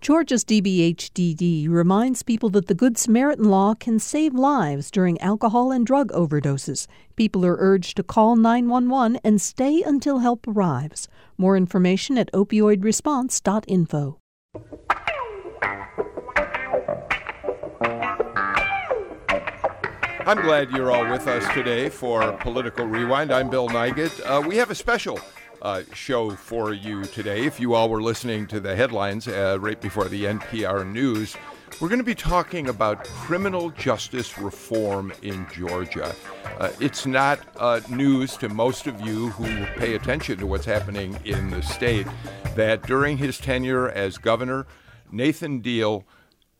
Georgia's DBHDD reminds people that the Good Samaritan law can save lives during alcohol and drug overdoses. People are urged to call 911 and stay until help arrives. More information at opioidresponse.info. I'm glad you're all with us today for Political Rewind. I'm Bill Nigut. Uh, we have a special uh, show for you today. If you all were listening to the headlines uh, right before the NPR news, we're going to be talking about criminal justice reform in Georgia. Uh, it's not uh, news to most of you who pay attention to what's happening in the state that during his tenure as governor, Nathan Deal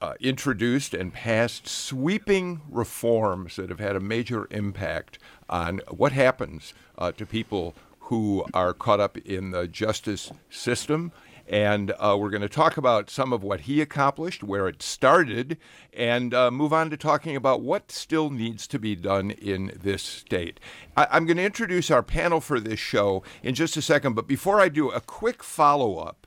uh, introduced and passed sweeping reforms that have had a major impact on what happens uh, to people who are caught up in the justice system. And uh, we're going to talk about some of what he accomplished, where it started, and uh, move on to talking about what still needs to be done in this state. I- am going to introduce our panel for this show in just a second, but before I do, a quick follow up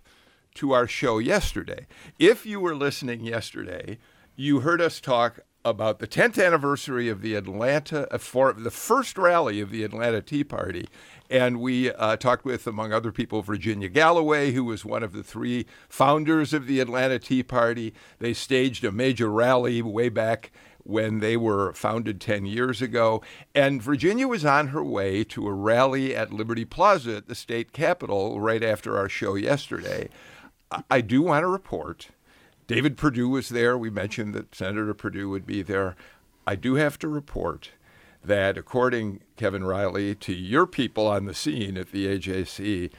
to our show yesterday. If you were listening yesterday, you heard us talk about the 10th anniversary of the Atlanta, uh, for the first rally of the Atlanta Tea Party, and we uh, talked with, among other people, Virginia Galloway, who was one of the three founders of the Atlanta Tea Party. They staged a major rally way back when they were founded 10 years ago. And Virginia was on her way to a rally at Liberty Plaza at the state capitol right after our show yesterday. I do want to report David Perdue was there. We mentioned that Senator Perdue would be there. I do have to report that according, Kevin Riley, to your people on the scene at the AJC,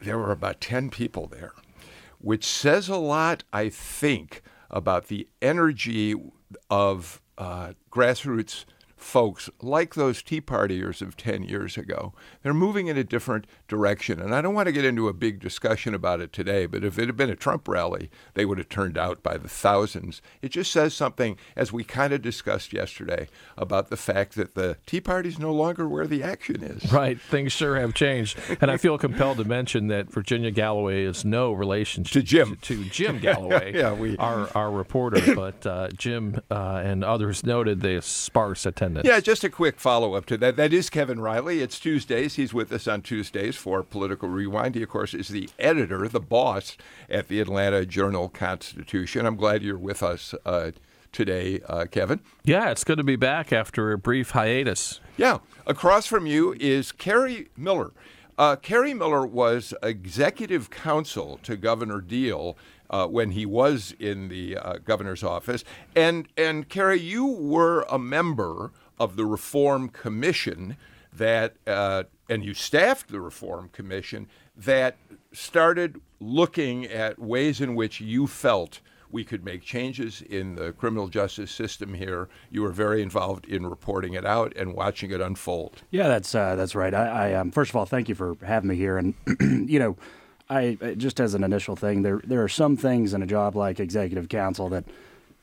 there were about 10 people there, which says a lot, I think, about the energy of uh, grassroots folks like those Tea Partiers of 10 years ago. They're moving in a different direction. And I don't want to get into a big discussion about it today, but if it had been a Trump rally, they would have turned out by the thousands. It just says something, as we kind of discussed yesterday, about the fact that the Tea Party is no longer where the action is. Right. Things sure have changed. And I feel compelled to mention that Virginia Galloway is no relation to Jim. To, to Jim Galloway, yeah, we... our, our reporter. But uh, Jim uh, and others noted the sparse attendance yeah, just a quick follow up to that. That is Kevin Riley. It's Tuesdays. He's with us on Tuesdays for Political Rewind. He, of course, is the editor, the boss at the Atlanta Journal Constitution. I'm glad you're with us uh, today, uh, Kevin. Yeah, it's good to be back after a brief hiatus. Yeah. Across from you is Kerry Miller. Uh, Kerry Miller was executive counsel to Governor Deal uh, when he was in the uh, governor's office. And, and Kerry, you were a member of the Reform Commission that, uh, and you staffed the Reform Commission that started looking at ways in which you felt we could make changes in the criminal justice system here. You were very involved in reporting it out and watching it unfold. Yeah, that's uh, that's right. I, I um, first of all, thank you for having me here. And you know, I just as an initial thing, there there are some things in a job like executive counsel that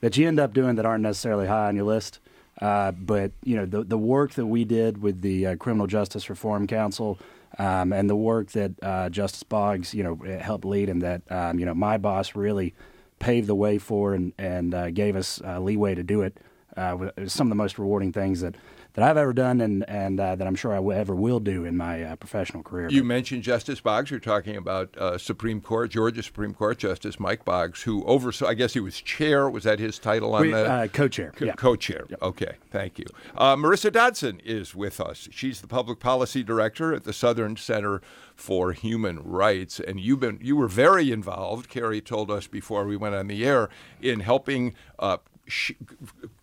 that you end up doing that aren't necessarily high on your list. Uh, but you know the the work that we did with the uh, Criminal Justice Reform Council um, and the work that uh, Justice Boggs you know helped lead and that um, you know my boss really paved the way for and and uh, gave us uh, leeway to do it. Uh, some of the most rewarding things that that I've ever done and, and uh, that I'm sure I w- ever will do in my uh, professional career. You but, mentioned Justice Boggs. You're talking about uh, Supreme Court, Georgia Supreme Court Justice Mike Boggs, who oversaw, I guess he was chair. Was that his title on we, the? Uh, co-chair. Co- yeah. Co-chair. Yep. Okay, thank you. Uh, Marissa Dodson is with us. She's the public policy director at the Southern Center for Human Rights, and you've been you were very involved. Kerry told us before we went on the air in helping uh, sh-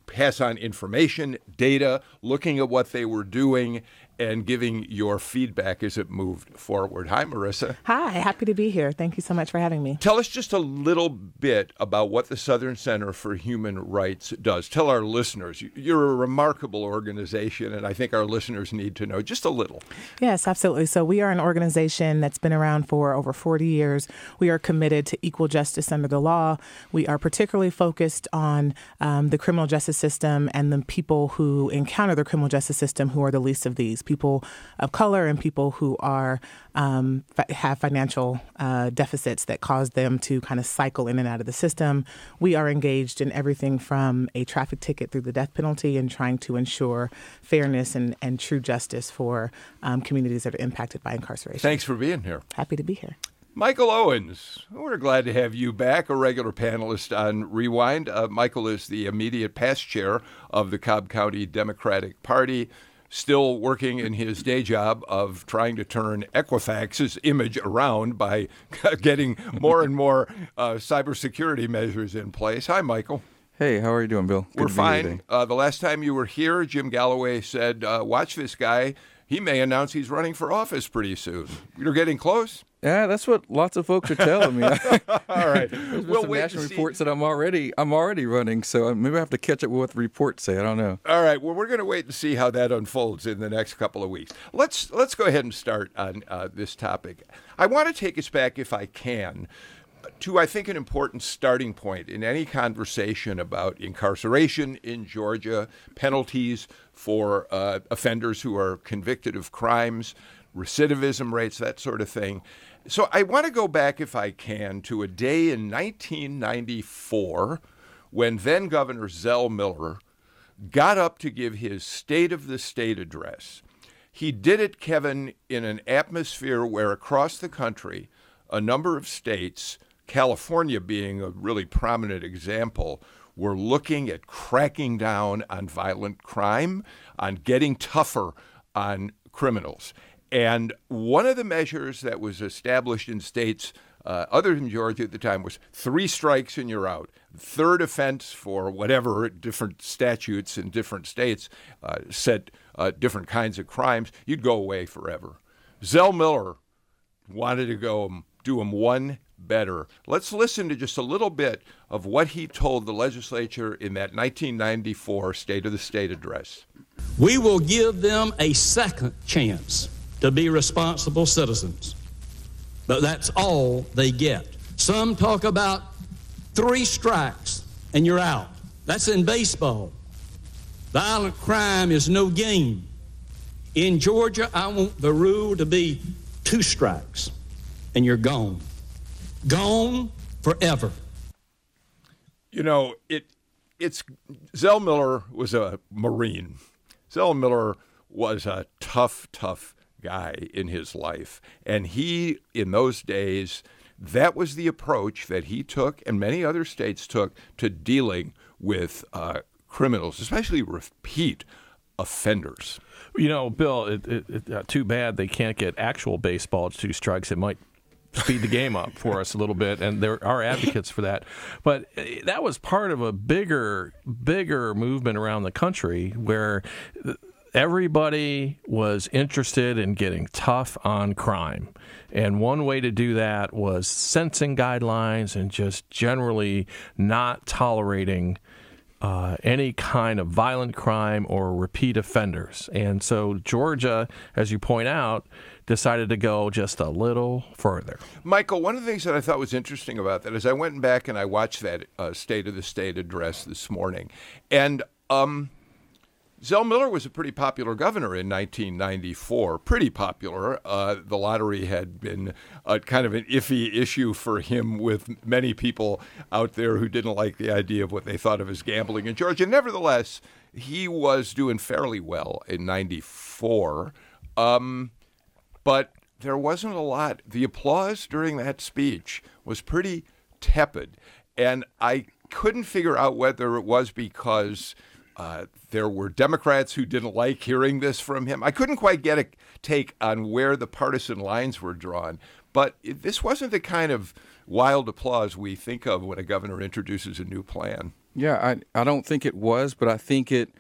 pass on information, data, looking at what they were doing, and giving your feedback as it moved forward. Hi, Marissa. Hi, happy to be here. Thank you so much for having me. Tell us just a little bit about what the Southern Center for Human Rights does. Tell our listeners. You're a remarkable organization, and I think our listeners need to know just a little. Yes, absolutely. So, we are an organization that's been around for over 40 years. We are committed to equal justice under the law. We are particularly focused on um, the criminal justice system and the people who encounter the criminal justice system who are the least of these people of color and people who are um, have financial uh, deficits that cause them to kind of cycle in and out of the system. We are engaged in everything from a traffic ticket through the death penalty and trying to ensure fairness and, and true justice for um, communities that are impacted by incarceration. Thanks for being here. Happy to be here. Michael Owens, we're glad to have you back, a regular panelist on Rewind. Uh, Michael is the immediate past chair of the Cobb County Democratic Party, still working in his day job of trying to turn Equifax's image around by getting more and more uh, cybersecurity measures in place. Hi, Michael. Hey, how are you doing, Bill? Good we're fine. Uh, the last time you were here, Jim Galloway said, uh, "Watch this guy." He may announce he's running for office pretty soon. You're getting close. Yeah, that's what lots of folks are telling me. All right, there's we'll some national reports that I'm already I'm already running, so maybe I have to catch up with what the reports say. I don't know. All right, well, we're going to wait and see how that unfolds in the next couple of weeks. Let's let's go ahead and start on uh, this topic. I want to take us back, if I can, to I think an important starting point in any conversation about incarceration in Georgia, penalties for uh, offenders who are convicted of crimes, recidivism rates, that sort of thing. So I want to go back, if I can, to a day in 1994 when then Governor Zell Miller got up to give his State of the State address. He did it, Kevin, in an atmosphere where across the country, a number of states, California being a really prominent example, were looking at cracking down on violent crime, on getting tougher on criminals. And one of the measures that was established in states uh, other than Georgia at the time was three strikes and you're out. Third offense for whatever different statutes in different states uh, said uh, different kinds of crimes, you'd go away forever. Zell Miller wanted to go do them one better. Let's listen to just a little bit of what he told the legislature in that 1994 State of the State address. We will give them a second chance to be responsible citizens. But that's all they get. Some talk about three strikes and you're out. That's in baseball. Violent crime is no game. In Georgia, I want the rule to be two strikes and you're gone. Gone forever. You know, it it's Zell Miller was a Marine. Zell Miller was a tough, tough guy in his life. And he, in those days, that was the approach that he took and many other states took to dealing with uh, criminals, especially repeat offenders. You know, Bill, it, it, it, uh, too bad they can't get actual baseball two strikes. It might speed the game up for us a little bit, and there are advocates for that. But uh, that was part of a bigger, bigger movement around the country where everybody was interested in getting tough on crime. And one way to do that was sentencing guidelines and just generally not tolerating uh, any kind of violent crime or repeat offenders. And so Georgia, as you point out, decided to go just a little further. Michael, one of the things that I thought was interesting about that is I went back and I watched that uh, State of the State address this morning. And um, Zell Miller was a pretty popular governor in 1994. Pretty popular. Uh, the lottery had been a, kind of an iffy issue for him, with many people out there who didn't like the idea of what they thought of his gambling in Georgia. Nevertheless, he was doing fairly well in 94. Um, but there wasn't a lot. The applause during that speech was pretty tepid. And I couldn't figure out whether it was because uh, there were Democrats who didn't like hearing this from him. I couldn't quite get a take on where the partisan lines were drawn, but this wasn't the kind of wild applause we think of when a governor introduces a new plan. Yeah, I I don't think it was, but I think it.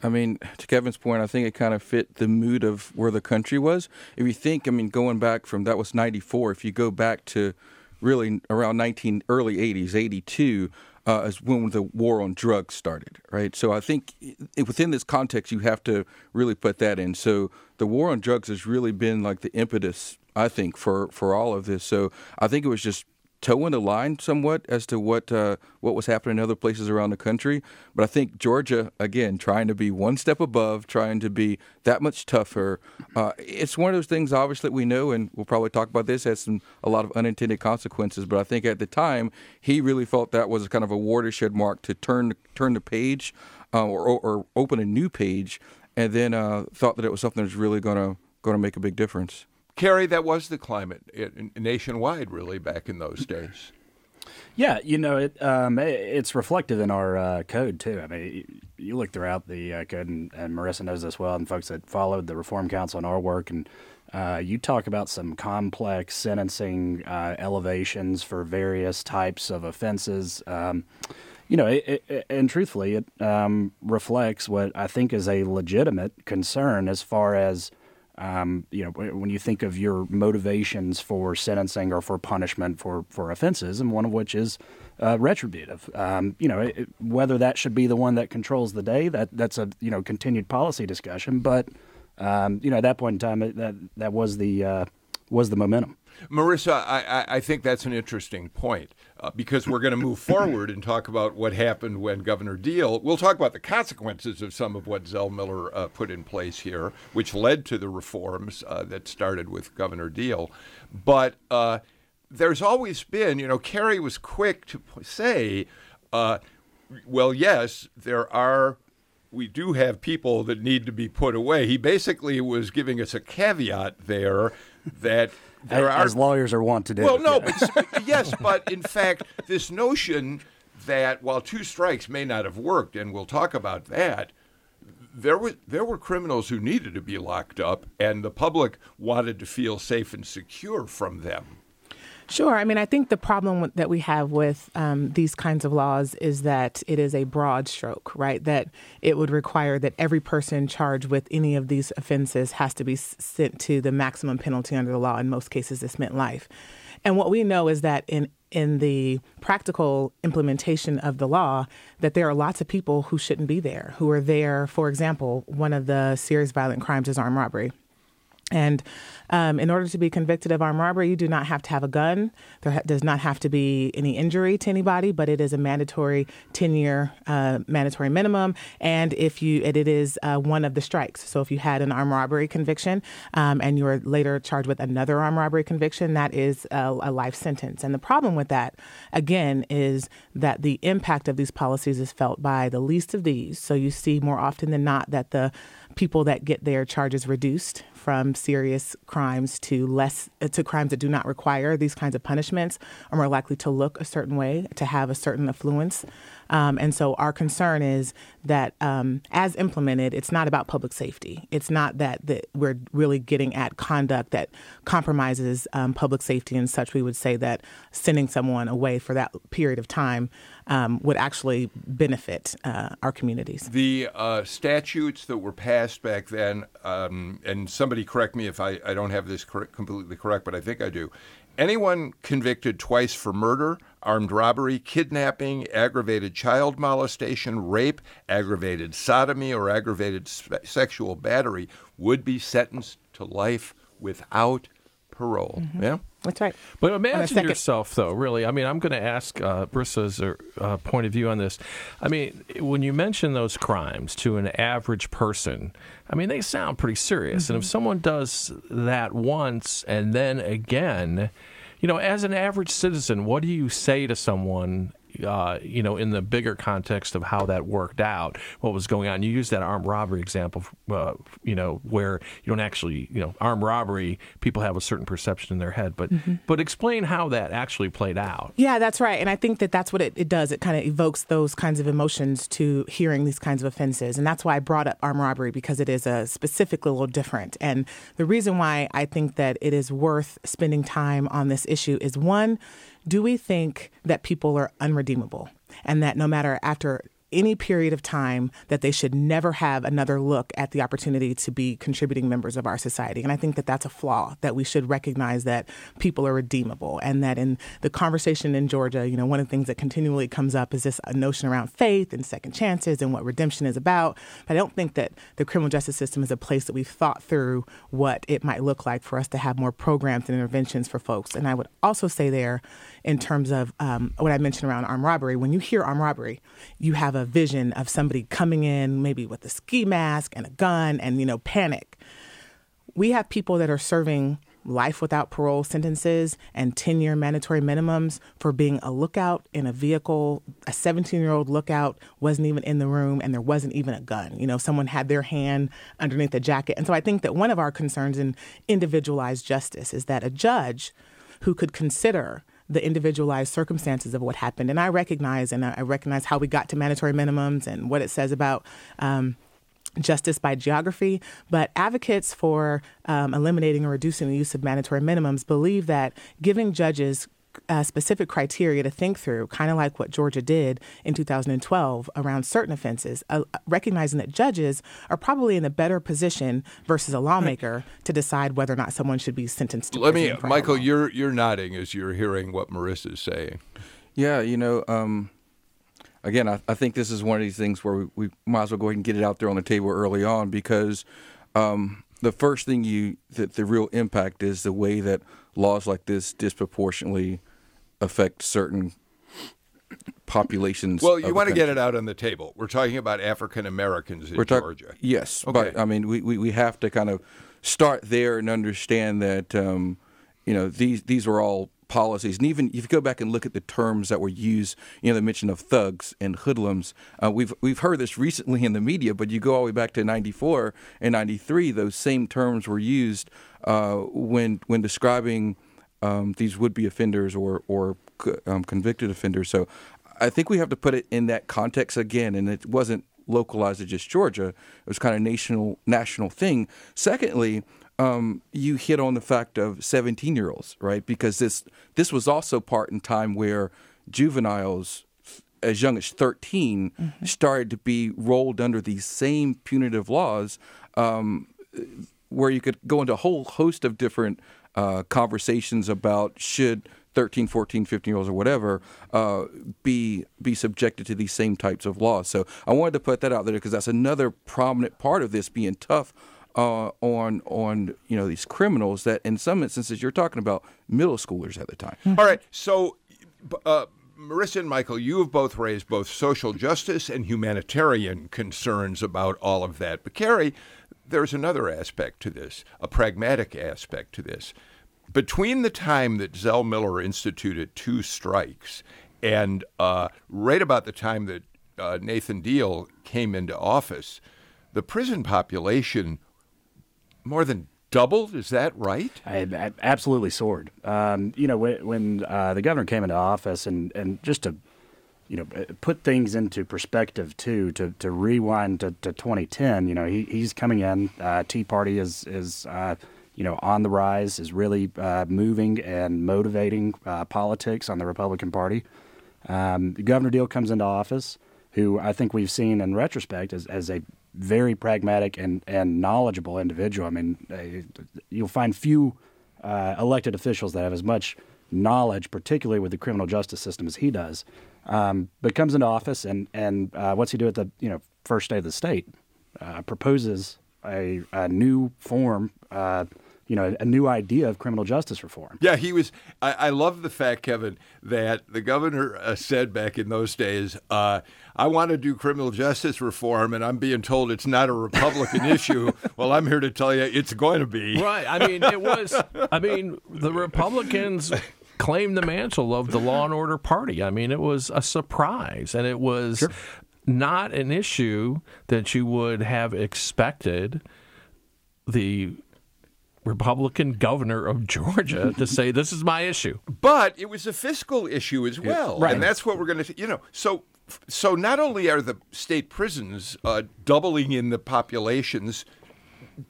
I mean, to Kevin's point, I think it kind of fit the mood of where the country was. If you think, I mean, going back from that was '94. If you go back to really around 19 early 80s, 82, uh, is when the war on drugs started, right? So I think within this context, you have to really put that in. So the war on drugs has really been like the impetus, I think, for for all of this. So I think it was just toeing the line somewhat as to what uh, what was happening in other places around the country. But I think Georgia, again, trying to be one step above, trying to be that much tougher. Uh, it's one of those things, obviously, we know, and we'll probably talk about this, has some a lot of unintended consequences. But I think at the time, he really felt that was kind of a watershed mark to turn turn the page uh, or, or open a new page, and then uh, thought that it was something that was really going to going to make a big difference. Kerry, that was the climate nationwide, really, back in those days. Yeah, you know, it, um, it's reflective in our uh, code too. I mean, you look throughout the uh, code, and, and, Marissa knows this well, and folks that followed the Reform Council and our work, and uh, you talk about some complex sentencing uh, elevations for various types of offenses. Um, you know, it, it, and truthfully, it um, reflects what I think is a legitimate concern as far as um, you know, when you think of your motivations for sentencing or for punishment for, for offenses, and one of which is uh, retributive. Um, you know, it, whether that should be the one that controls the day, that that's a you know continued policy discussion. But um, you know, at that point in time, that that was the uh, was the momentum. Marissa, I, I think that's an interesting point uh, because we're going to move forward and talk about what happened when Governor Deal. We'll talk about the consequences of some of what Zell Miller uh, put in place here, which led to the reforms uh, that started with Governor Deal. But uh, there's always been, you know, Kerry was quick to say, uh, well, yes, there are we do have people that need to be put away. He basically was giving us a caveat there that there as, are, lawyers are wont to do. Well, no, yeah. but yes, but in fact, this notion that while two strikes may not have worked, and we'll talk about that, there were there were criminals who needed to be locked up, and the public wanted to feel safe and secure from them. Sure. I mean, I think the problem that we have with um, these kinds of laws is that it is a broad stroke, right? That it would require that every person charged with any of these offenses has to be sent to the maximum penalty under the law. In most cases, this meant life. And what we know is that in in the practical implementation of the law that there are lots of people who shouldn't be there who are there for example one of the serious violent crimes is armed robbery and um, in order to be convicted of armed robbery, you do not have to have a gun. There ha- does not have to be any injury to anybody, but it is a mandatory 10 year uh, mandatory minimum. And if you, it, it is uh, one of the strikes. So if you had an armed robbery conviction um, and you were later charged with another armed robbery conviction, that is a, a life sentence. And the problem with that, again, is that the impact of these policies is felt by the least of these. So you see more often than not that the people that get their charges reduced from serious crimes to less to crimes that do not require these kinds of punishments are more likely to look a certain way, to have a certain affluence. Um, and so our concern is that um, as implemented, it's not about public safety. It's not that, that we're really getting at conduct that compromises um, public safety and such. We would say that sending someone away for that period of time um, would actually benefit uh, our communities. The uh, statutes that were passed back then, um, and somebody correct me if I, I don't have this completely correct, but I think I do. Anyone convicted twice for murder, armed robbery, kidnapping, aggravated child molestation, rape, aggravated sodomy, or aggravated sexual battery would be sentenced to life without parole. Mm-hmm. Yeah? That's right. But imagine yourself, though, really. I mean, I'm going to ask uh, Marissa's uh, point of view on this. I mean, when you mention those crimes to an average person, I mean, they sound pretty serious. Mm-hmm. And if mm-hmm. someone does that once and then again, you know, as an average citizen, what do you say to someone uh, you know, in the bigger context of how that worked out, what was going on. You used that armed robbery example, uh, you know, where you don't actually, you know, armed robbery, people have a certain perception in their head, but mm-hmm. but explain how that actually played out. Yeah, that's right, and I think that that's what it, it does. It kind of evokes those kinds of emotions to hearing these kinds of offenses, and that's why I brought up armed robbery because it is a specifically a little different. And the reason why I think that it is worth spending time on this issue is one do we think that people are unredeemable and that no matter after any period of time that they should never have another look at the opportunity to be contributing members of our society. And I think that that's a flaw that we should recognize that people are redeemable and that in the conversation in Georgia, you know, one of the things that continually comes up is this notion around faith and second chances and what redemption is about. But I don't think that the criminal justice system is a place that we've thought through what it might look like for us to have more programs and interventions for folks. And I would also say there, in terms of um, what I mentioned around armed robbery, when you hear armed robbery, you have a vision of somebody coming in maybe with a ski mask and a gun and, you know, panic. We have people that are serving life without parole sentences and 10 year mandatory minimums for being a lookout in a vehicle. A 17 year old lookout wasn't even in the room and there wasn't even a gun. You know, someone had their hand underneath the jacket. And so I think that one of our concerns in individualized justice is that a judge who could consider the individualized circumstances of what happened. And I recognize, and I recognize how we got to mandatory minimums and what it says about um, justice by geography, but advocates for um, eliminating or reducing the use of mandatory minimums believe that giving judges uh, specific criteria to think through, kind of like what Georgia did in 2012 around certain offenses, uh, recognizing that judges are probably in a better position versus a lawmaker to decide whether or not someone should be sentenced to Let me, Michael, you're you're nodding as you're hearing what Marissa's saying. Yeah, you know, um, again, I, I think this is one of these things where we, we might as well go ahead and get it out there on the table early on because um, the first thing you, the, the real impact is the way that laws like this disproportionately affect certain populations. Well, you want to get it out on the table. We're talking about African Americans in We're Georgia. Yes, Okay. but I mean, we, we, we have to kind of start there and understand that um, you know these these were all policies, and even if you go back and look at the terms that were used, you know, the mention of thugs and hoodlums. Uh, we've we've heard this recently in the media, but you go all the way back to '94 and '93, those same terms were used uh, when when describing um, these would-be offenders or or um, convicted offenders. So I think we have to put it in that context again, and it wasn't localized to just Georgia. It was kind of national national thing. Secondly, um, you hit on the fact of 17 year olds, right? Because this this was also part in time where juveniles as young as 13 started to be rolled under these same punitive laws um, where you could go into a whole host of different uh, conversations about should 13 14 15 year olds or whatever uh, be be subjected to these same types of laws so i wanted to put that out there because that's another prominent part of this being tough uh, on on you know these criminals that in some instances you're talking about middle schoolers at the time All right. So, uh, Marissa and Michael, you have both raised both social justice and humanitarian concerns about all of that. But, Kerry, there's another aspect to this, a pragmatic aspect to this. Between the time that Zell Miller instituted two strikes and uh, right about the time that uh, Nathan Deal came into office, the prison population more than doubled. Is that right? I, I absolutely soared. Um, you know, when, when uh, the governor came into office, and, and just to, you know, uh, put things into perspective too, to, to rewind to, to 2010. You know, he, he's coming in. Uh, Tea Party is is uh, you know on the rise, is really uh, moving and motivating uh, politics on the Republican Party. Um, Governor Deal comes into office, who I think we've seen in retrospect as, as a very pragmatic and, and knowledgeable individual. I mean, uh, you'll find few uh, elected officials that have as much knowledge, particularly with the criminal justice system, as he does. Um, but comes into office and and uh, what's he do at the you know first day of the state? Uh, proposes a, a new form, uh, you know, a new idea of criminal justice reform. Yeah, he was. I, I love the fact, Kevin, that the governor uh, said back in those days, uh, "I want to do criminal justice reform," and I'm being told it's not a Republican issue. Well, I'm here to tell you it's going to be. Right. I mean, it was. I mean, the Republicans claimed the mantle of the law and order party. I mean, it was a surprise, and it was not an issue that you would have expected the Republican governor of Georgia to say, "This is my issue." But it was a fiscal issue as well, right. and that's what we're going to. You know, so so not only are the state prisons uh, doubling in the populations.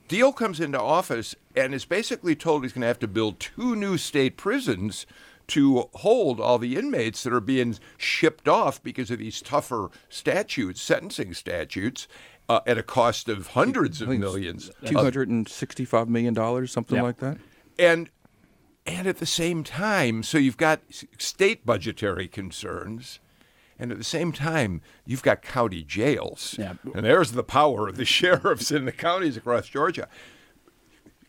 Deal comes into office and is basically told he's going to have to build two new state prisons to hold all the inmates that are being shipped off because of these tougher statutes, sentencing statutes, uh, at a cost of hundreds of millions. Two hundred and sixty-five million dollars, something Yeah. like that. and and at the same time, so you've got state budgetary concerns, and at the same time, you've got county jails. Yeah. And there's the power of the sheriffs in the counties across Georgia.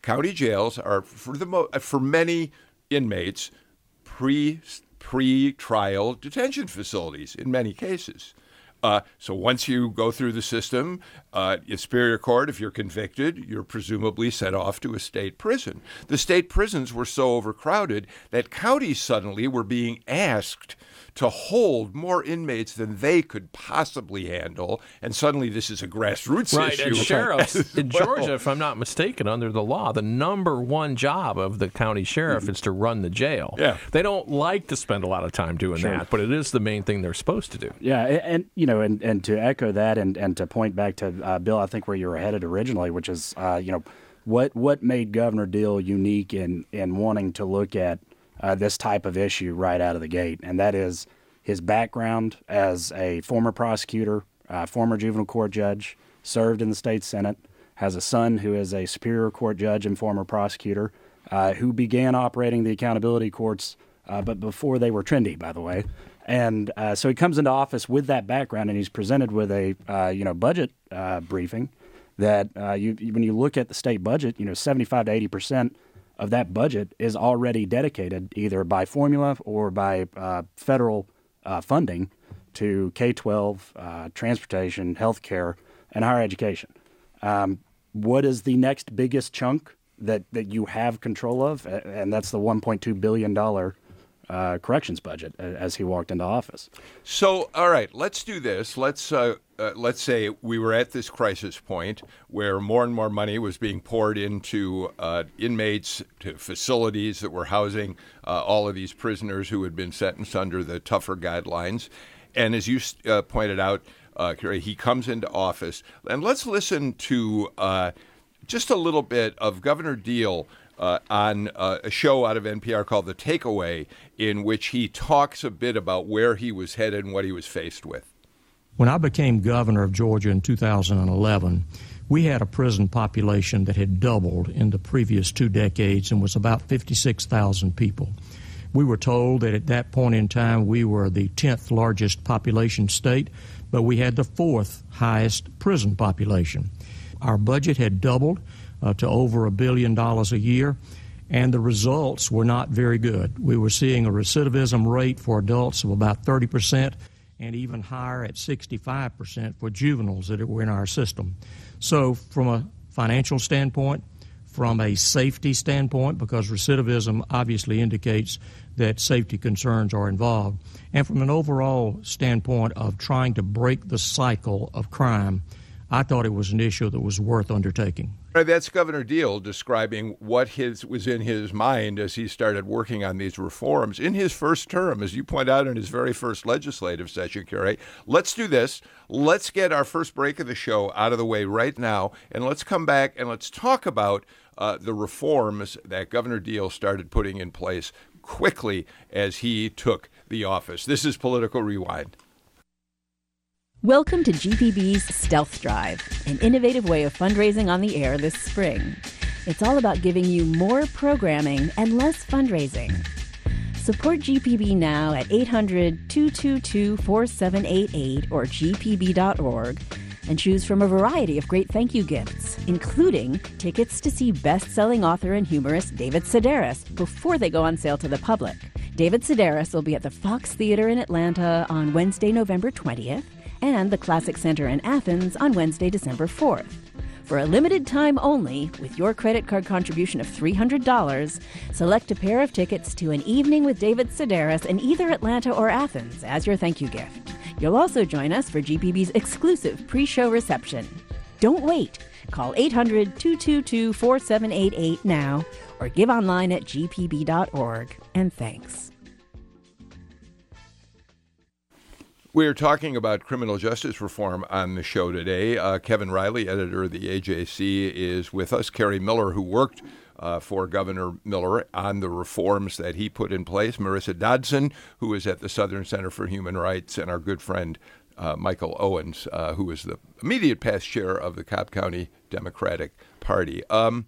County jails are for the mo- for many inmates pre pre trial detention facilities in many cases. Uh, so once you go through the system, uh, in Superior Court, if you're convicted, you're presumably sent off to a state prison. The state prisons were so overcrowded that counties suddenly were being asked to hold more inmates than they could possibly handle, and suddenly this is a grassroots Right, issue. and sheriffs as in well. Georgia, if I'm not mistaken, under the law, the number one job of the county sheriff is to run the jail. Yeah. they don't like to spend a lot of time doing that, but it is the main thing they're supposed to do. Yeah, and you know, and, and to echo that, and, and to point back to uh, Bill, I think where you were headed originally, which is, uh, you know, what what made Governor Deal unique in in wanting to look at uh, this type of issue right out of the gate, and that is his background as a former prosecutor, uh, former juvenile court judge, served in the state senate, has a son who is a superior court judge and former prosecutor, uh, who began operating the accountability courts, uh, but before they were trendy, by the way. And uh, so he comes into office with that background, and he's presented with a uh, you know budget uh, briefing that uh, you when you look at the state budget, you know, seventy five to eighty percent of that budget is already dedicated either by formula or by uh, federal uh, funding to K twelve, transportation, healthcare, and higher education. Um, what is the next biggest chunk that, that you have control of? And that's the one point two billion dollar uh, corrections budget as he walked into office. So, all right, let's do this. Let's uh, uh, let's say we were at this crisis point where more and more money was being poured into uh, inmates, to facilities that were housing uh, all of these prisoners who had been sentenced under the tougher guidelines. And as you uh, pointed out, he comes into office, and let's listen to just a little bit of Governor Deal uh, on uh, a show out of NPR called The Takeaway, in which he talks a bit about where he was headed and what he was faced with. When I became governor of Georgia in 2011, we had a prison population that had doubled in the previous two decades and was about 56,000 people. We were told that at that point in time we were the 10th largest population state, but we had the fourth highest prison population. Our budget had doubled uh, to over a billion dollars a year, and the results were not very good. We were seeing a recidivism rate for adults of about 30 percent and even higher at 65% for juveniles that were in our system. So, from a financial standpoint, from a safety standpoint, because recidivism obviously indicates that safety concerns are involved, and from an overall standpoint of trying to break the cycle of crime, I thought it was an issue that was worth undertaking. That's Governor Deal describing what his was in his mind as he started working on these reforms in his first term, as you point out in his very first legislative session, Kerry. Let's do this. Let's get our first break of the show out of the way right now, and let's come back and let's talk about uh, the reforms that Governor Deal started putting in place quickly as he took the office. This is Political Rewind. Welcome to GPB's Stealth Drive, an innovative way of fundraising on the air this spring. It's all about giving you more programming and less fundraising. Support GPB now at 800 222 4788 or gpb.org and choose from a variety of great thank you gifts, including tickets to see best selling author and humorist David Sedaris before they go on sale to the public. David Sedaris will be at the Fox Theater in Atlanta on Wednesday, November 20th, and the Classic Center in Athens on Wednesday, December 4th. For a limited time only, with your credit card contribution of $300, select a pair of tickets to an evening with David Sedaris in either Atlanta or Athens as your thank you gift. You'll also join us for GPB's exclusive pre show reception. Don't wait. Call 800 222 4788 now or give online at gpb.org. And thanks. We're talking about criminal justice reform on the show today. Uh, Kevin Riley, editor of the AJC, is with us. Kerry Miller, who worked uh, for Governor Miller on the reforms that he put in place. Marissa Dodson, who is at the Southern Center for Human Rights, and our good friend uh, Michael Owens, uh, who is the immediate past chair of the Cobb County Democratic Party. Um,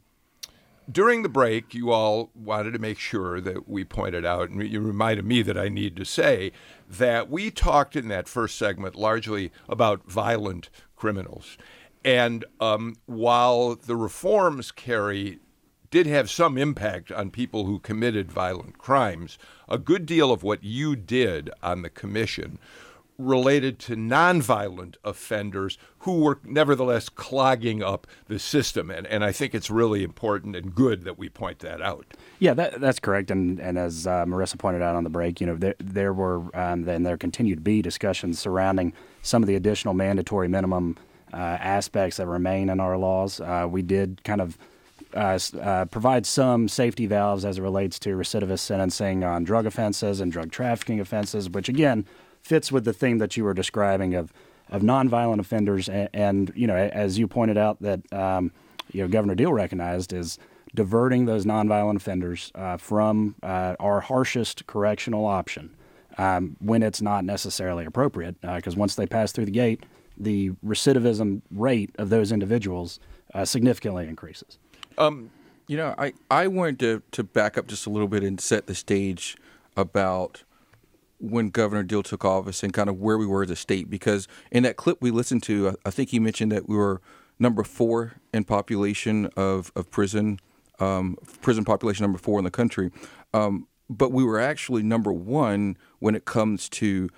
during the break, you all wanted to make sure that we pointed out, and you reminded me that I need to say that we talked in that first segment largely about violent criminals. And um, while the reforms, Kerry, did have some impact on people who committed violent crimes, a good deal of what you did on the commission related to nonviolent offenders who were nevertheless clogging up the system. And, and I think it's really important and good that we point that out. Yeah, that, that's correct. And, and as uh, Marissa pointed out on the break, you know, there, there were um, and there continue to be discussions surrounding some of the additional mandatory minimum uh, aspects that remain in our laws. Uh, we did kind of uh, uh, provide some safety valves as it relates to recidivist sentencing on drug offenses and drug trafficking offenses, which again fits with the theme that you were describing of of nonviolent offenders. And, and you know, as you pointed out, that um, you know Governor Deal recognized is diverting those nonviolent offenders uh, from uh, our harshest correctional option um, when it's not necessarily appropriate. Because uh, once they pass through the gate, the recidivism rate of those individuals uh, significantly increases. Um, you know, I, I wanted to, to back up just a little bit and set the stage about when Governor Deal took office and kind of where we were as a state. Because in that clip we listened to, I think he mentioned that we were number four in population of, of prison, um, prison population number four in the country. Um, but we were actually number one when it comes to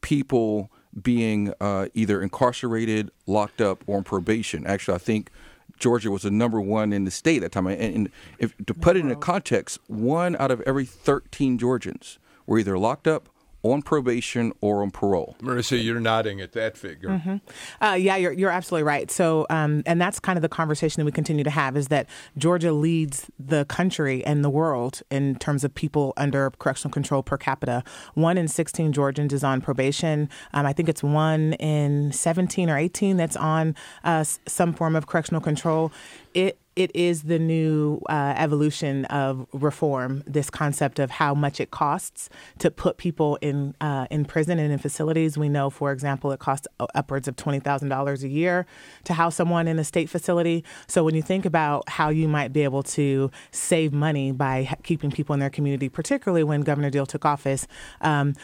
people being uh, either incarcerated, locked up, or on probation. Actually, I think Georgia was the number one in the state at that time. And, and if, to put it in a context, one out of every 13 Georgians were either locked up on probation or on parole. Marissa, you're nodding at that figure. Mm-hmm. Uh, yeah, you're, you're absolutely right. So, um, and that's kind of the conversation that we continue to have is that Georgia leads the country and the world in terms of people under correctional control per capita. One in 16 Georgians is on probation. Um, I think it's one in 17 or 18 that's on uh, some form of correctional control. It it is the new uh, evolution of reform. This concept of how much it costs to put people in uh, in prison and in facilities. We know, for example, it costs upwards of twenty thousand dollars a year to house someone in a state facility. So when you think about how you might be able to save money by keeping people in their community, particularly when Governor Deal took office. Um,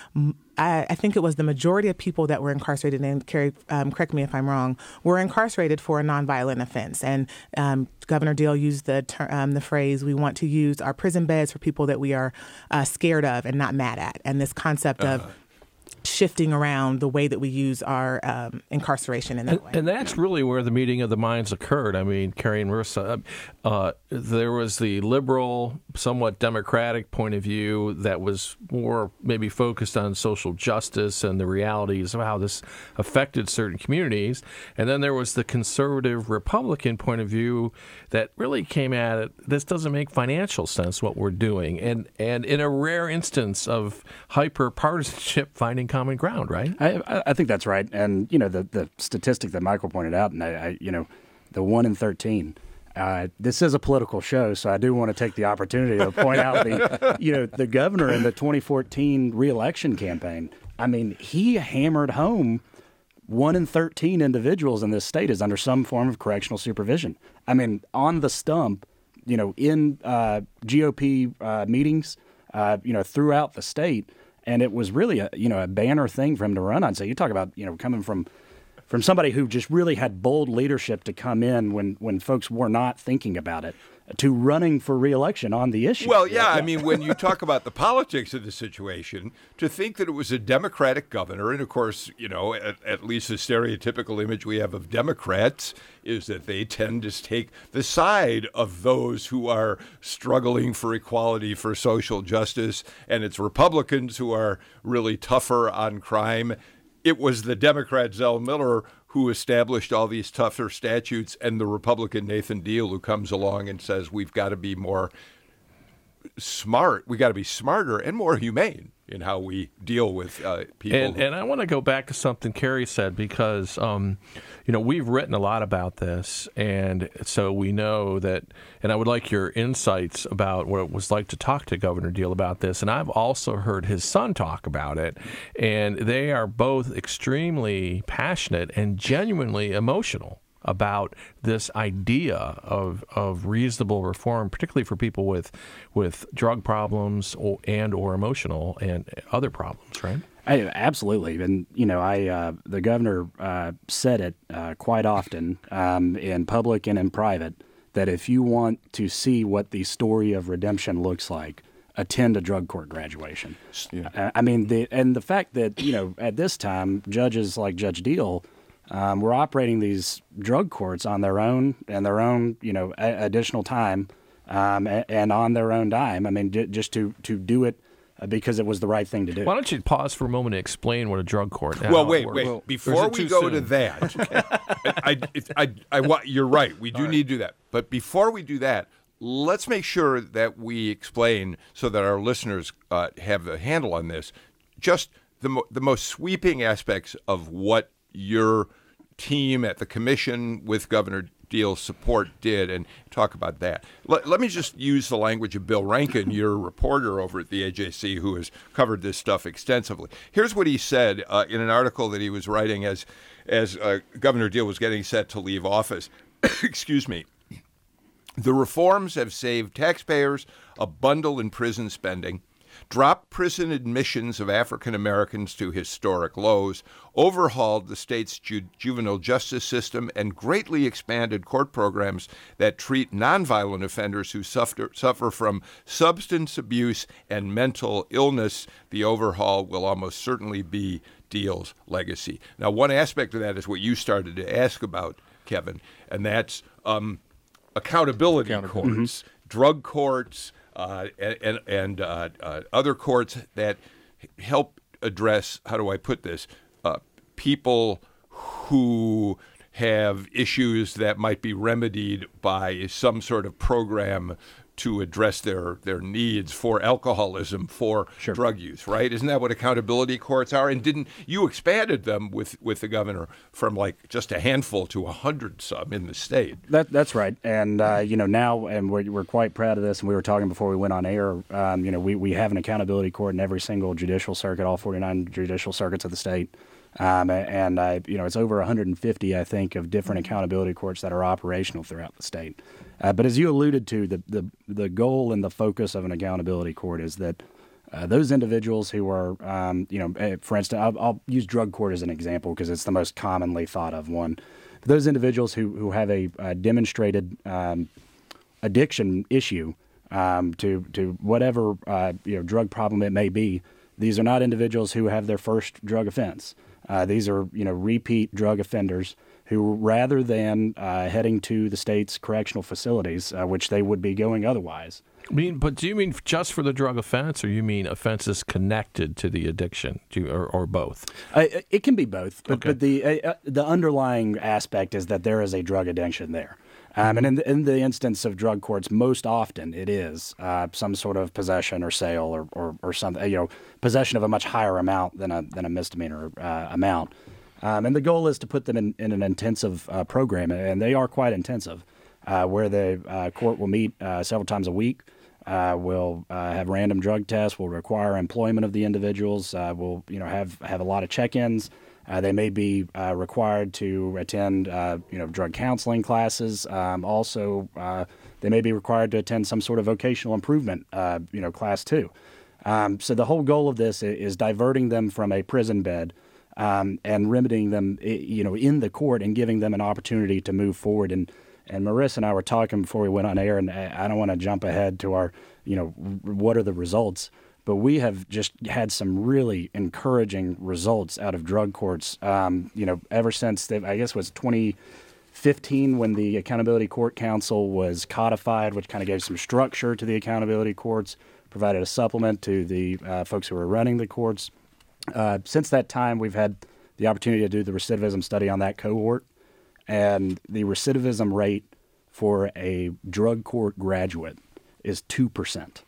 I, I, think it was the majority of people that were incarcerated, and Kerry, um, correct me if I'm wrong, were incarcerated for a nonviolent offense. And um, Governor Deal used the ter- um, the phrase, "We want to use our prison beds for people that we are uh, scared of and not mad at." And this concept uh-huh. of shifting around the way that we use our um, incarceration in that and, way. And that's really where the meeting of the minds occurred. I mean, Kerry and Marissa, uh, uh, there was the liberal, somewhat democratic point of view that was more maybe focused on social justice and the realities of how this affected certain communities. And then there was the conservative Republican point of view that really came at it. This doesn't make financial sense what we're doing. And, and in a rare instance of hyper partisanship, finding common ground, right? I, I think that's right. And, you know, the, the statistic that Michael pointed out, and I, I you know, the one in 13. Uh, this is a political show, so I do want to take the opportunity to point out the, you know, the governor in the 2014 reelection campaign. I mean, he hammered home one in 13 individuals in this state is under some form of correctional supervision. I mean, on the stump, you know, in uh, GOP uh, meetings, uh, you know, throughout the state, and it was really a you know a banner thing for him to run on. So you talk about you know coming from from somebody who just really had bold leadership to come in when when folks were not thinking about it to running for reelection on the issue. Well, yeah, I mean, when you talk about the politics of the situation, to think that it was a Democratic governor, and of course, you know, at, at, least the stereotypical image we have of Democrats is that they tend to take the side of those who are struggling for equality, for social justice, and it's Republicans who are really tougher on crime. It was the Democrat Zell Miller who established all these tougher statutes, and the Republican Nathan Deal who comes along and says we've got to be more smart, we've got to be smarter and more humane. In how we deal with uh, people. And, and I want to go back to something Kerry said because, um, you know, we've written a lot about this, and so we know that. And I would like your insights about what it was like to talk to Governor Deal about this. And I've also heard his son talk about it, and they are both extremely passionate and genuinely emotional about this idea of of reasonable reform, particularly for people with with drug problems or, and or emotional and other problems, right? I, absolutely, and you know, I uh, the governor uh, said it uh, quite often um, in public and in private that if you want to see what the story of redemption looks like, attend a drug court graduation. Yeah. I mean, the and the fact that you know at this time judges like Judge Deal um, we're operating these drug courts on their own and their own, you know, a- additional time um, and, and, on their own dime. I mean, j- just to to do it uh, because it was the right thing to do. Why don't you pause for a moment and explain what a drug court? Well, wait, wait. Well, before we go soon? to that, I, I, I, I, you're right. We do right. need to do that. But before we do that, let's make sure that we explain so that our listeners uh, have a handle on this. Just the mo- the most sweeping aspects of what your team at the commission with Governor Deal's support did and talk about that. Let, let, me just use the language of Bill Rankin, your reporter over at the AJC, who has covered this stuff extensively. Here's what he said uh, in an article that he was writing as as uh, Governor Deal was getting set to leave office. Excuse me. The reforms have saved taxpayers a bundle in prison spending dropped prison admissions of African Americans to historic lows, overhauled the state's ju- juvenile justice system, and greatly expanded court programs that treat nonviolent offenders who suffer, suffer from substance abuse and mental illness. The overhaul will almost certainly be Deal's legacy. Now, one aspect of that is what you started to ask about, Kevin, and that's um, accountability, accountability courts, mm-hmm. drug courts uh, and, and uh, uh, other courts that help address how do I put this uh, people who have issues that might be remedied by some sort of program to address their, their needs for alcoholism, for sure. drug use, right? Isn't that what accountability courts are? And didn't you expanded them with, with the governor from like just a handful to a hundred some in the state? That, that's right. And, uh, you know, now, and we're, we're quite proud of this, and we were talking before we went on air, um, you know, we, we have an accountability court in every single judicial circuit, all 49 judicial circuits of the state. Um, and I, you know, it's over 150, I think, of different accountability courts that are operational throughout the state. Uh, but as you alluded to, the, the the goal and the focus of an accountability court is that uh, those individuals who are, um, you know, eh, for instance, I'll, I'll, use drug court as an example because it's the most commonly thought of one. But those individuals who who have a, a demonstrated um, addiction issue um, to to whatever uh, you know drug problem it may be, these are not individuals who have their first drug offense. Uh, these are you know repeat drug offenders who, rather than uh, heading to the state's correctional facilities, uh, which they would be going otherwise. I mean, but do you mean just for the drug offense, or you mean offenses connected to the addiction, you, or, or, both? Uh, it can be both, but, okay. but the uh, uh, the underlying aspect is that there is a drug addiction there. Um, and in the, in the instance of drug courts, most often it is uh, some sort of possession or sale or, or, or something, you know, possession of a much higher amount than a, than a misdemeanor uh, amount. Um, and the goal is to put them in, in an intensive uh, program, and they are quite intensive, uh, where the uh, court will meet uh, several times a week. will have random drug tests. Will require employment of the individuals. will you know have have a lot of check-ins. Uh, they may be uh, required to attend, uh, you know, drug counseling classes. Um, also, uh, they may be required to attend some sort of vocational improvement, uh, you know, class too. Um, so the whole goal of this is diverting them from a prison bed um, and remedying them, you know, in the court and giving them an opportunity to move forward. And and Marissa and I were talking before we went on air, and I don't want to jump ahead to our, you know, what are the results but we have just had some really encouraging results out of drug courts. Um, you know, ever since I guess was 2015 when the Accountability Court Council was codified, which kind of gave some structure to the accountability courts, provided a supplement to the uh, folks who were running the courts. Uh, since that time, we've had the opportunity to do the recidivism study on that cohort, and the recidivism rate for a drug court graduate is two percent.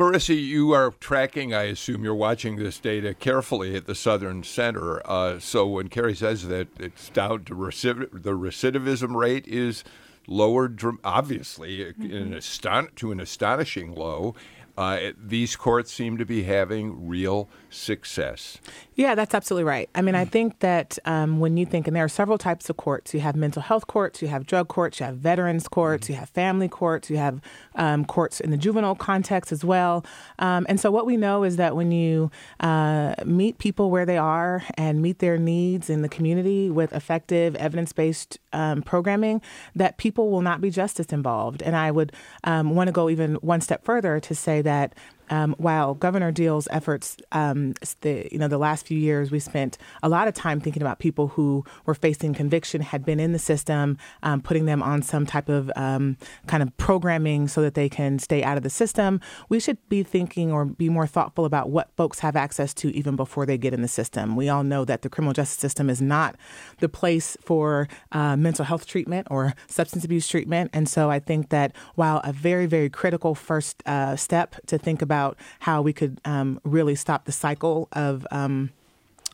Marissa, you are tracking, I assume you're watching this data carefully at the Southern Center. Uh, so when Kerry says that it's down to recidiv- the recidivism rate is lowered, obviously, mm-hmm. an aston- to an astonishing low, uh, these courts seem to be having real success. Yeah, that's absolutely right. I mean, I think that um, when you think, and there are several types of courts you have mental health courts, you have drug courts, you have veterans courts, you have family courts, you have um, courts in the juvenile context as well. Um, and so, what we know is that when you uh, meet people where they are and meet their needs in the community with effective evidence based um, programming, that people will not be justice involved. And I would um, want to go even one step further to say that that um, while Governor Deal's efforts, um, the you know the last few years, we spent a lot of time thinking about people who were facing conviction, had been in the system, um, putting them on some type of um, kind of programming so that they can stay out of the system. We should be thinking or be more thoughtful about what folks have access to even before they get in the system. We all know that the criminal justice system is not the place for uh, mental health treatment or substance abuse treatment, and so I think that while a very very critical first uh, step to think about about how we could um, really stop the cycle of. Um,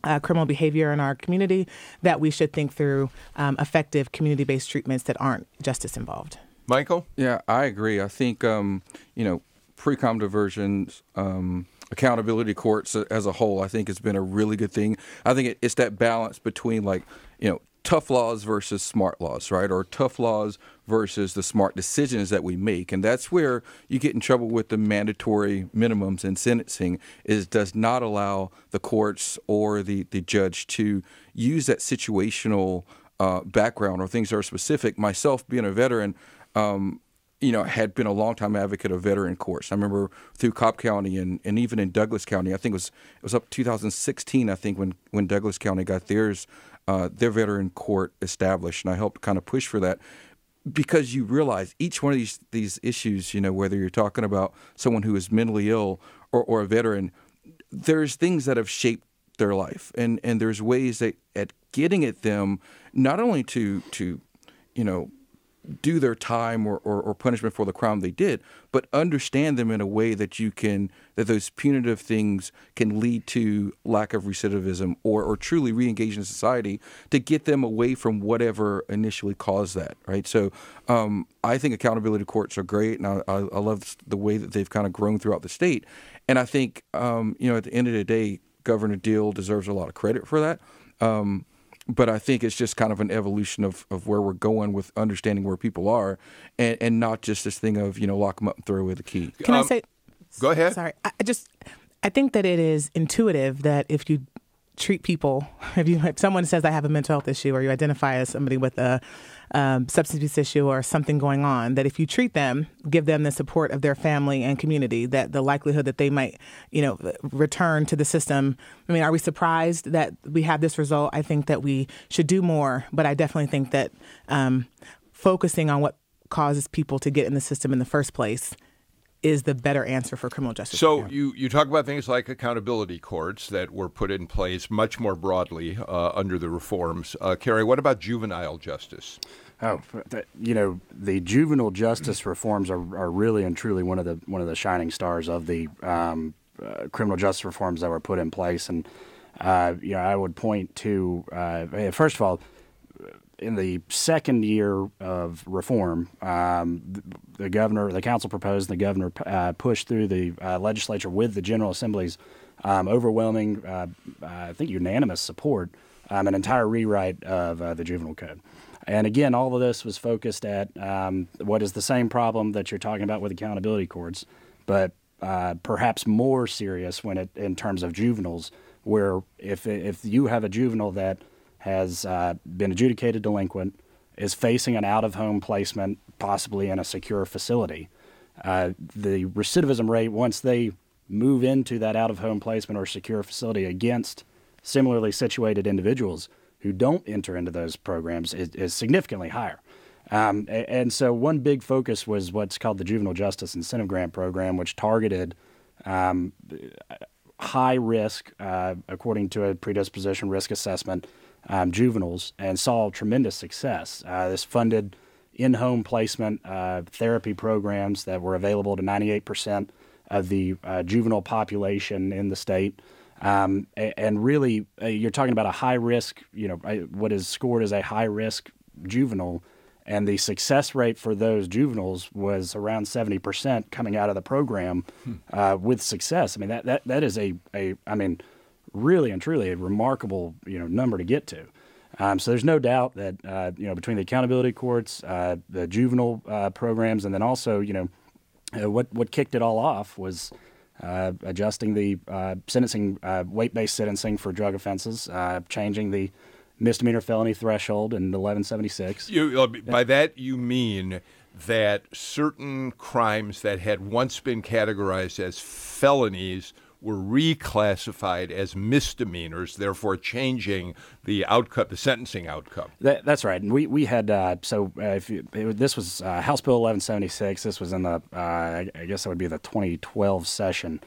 uh, criminal behavior in our community, that we should think through um, effective community based treatments that aren't justice involved. Michael? Yeah, I agree. I think, um, you know, pre com diversions, um, accountability courts as a whole, I think has been a really good thing. I think it's that balance between, like, you know, tough laws versus smart laws, right? Or tough laws versus the smart decisions that we make. And that's where you get in trouble with the mandatory minimums in sentencing is does not allow the courts or the, the judge to use that situational uh, background or things that are specific. Myself being a veteran, um, you know, had been a longtime advocate of veteran courts. I remember through Cobb County and, and even in Douglas County, I think it was it was up 2016, I think, when, when Douglas County got theirs uh, their veteran court established, and I helped kind of push for that because you realize each one of these these issues, you know, whether you're talking about someone who is mentally ill or, or a veteran, there's things that have shaped their life, and and there's ways that at getting at them, not only to to you know do their time or, or, or, punishment for the crime they did, but understand them in a way that you can that those punitive things can lead to lack of recidivism or, or truly re-engage in society to get them away from whatever initially caused that. Right. So um, I think accountability courts are great, and I, I, I, love the way that they've kind of grown throughout the state. And I think um, you know at the end of the day, Governor Deal deserves a lot of credit for that. Um, but I think it's just kind of an evolution of, of where we're going with understanding where people are, and, and not just this thing of you know lock them up and throw away the key. Can um, I say? Go ahead. Sorry, I just I think that it is intuitive that if you treat people, if you if someone says I have a mental health issue, or you identify as somebody with a um, substance abuse issue or something going on, that if you treat them, give them the support of their family and community, that the likelihood that they might, you know, return to the system. I mean, are we surprised that we have this result? I think that we should do more, but I definitely think that um, focusing on what causes people to get in the system in the first place is the better answer for criminal justice. So you, you talk about things like accountability courts that were put in place much more broadly uh, under the reforms. Uh, Kerry, what about juvenile justice? Oh, you know, the juvenile justice reforms are, are really and truly one of the one of the shining stars of the um, uh, criminal justice reforms that were put in place. And uh, you know, I would point to uh, first of all in the second year of reform, um, the, governor, the council proposed, the governor uh, pushed through the uh, legislature with the General Assembly's um, overwhelming, uh, I think, unanimous support, um, an entire rewrite of uh, the juvenile code. And again, all of this was focused at um, what is the same problem that you're talking about with accountability courts, but uh, perhaps more serious when it in terms of juveniles, where if if you have a juvenile that has uh, been adjudicated delinquent, is facing an out of home placement, possibly in a secure facility. Uh, the recidivism rate, once they move into that out of home placement or secure facility against similarly situated individuals who don't enter into those programs, is, is significantly higher. Um, and so, one big focus was what's called the Juvenile Justice Incentive Grant Program, which targeted um, high risk, uh, according to a predisposition risk assessment, um, juveniles and saw tremendous success. Uh, this funded in home placement uh, therapy programs that were available to 98% of the uh, juvenile population in the state. Um, and really, uh, you're talking about a high risk, you know, what is scored as a high risk juvenile. And the success rate for those juveniles was around 70% coming out of the program hmm. uh, with success. I mean, that, that, that is a, a, I mean, really and truly a remarkable, you know, number to get to. Um, so there's no doubt that, uh, you know, between the accountability courts, uh, the juvenile uh, programs, and then also, you know, uh, what, what kicked it all off was – uh, adjusting the uh, sentencing uh, weight-based sentencing for drug offenses, changing the misdemeanor felony threshold in 1176. You, by that you mean that certain crimes that had once been categorized as felonies were reclassified as misdemeanors, therefore changing the outcome, the sentencing outcome. That, that's right. And we, we had, uh, so uh, if you, it, this was uh, House Bill 1176. This was in the, uh, I guess that would be the 2012 session,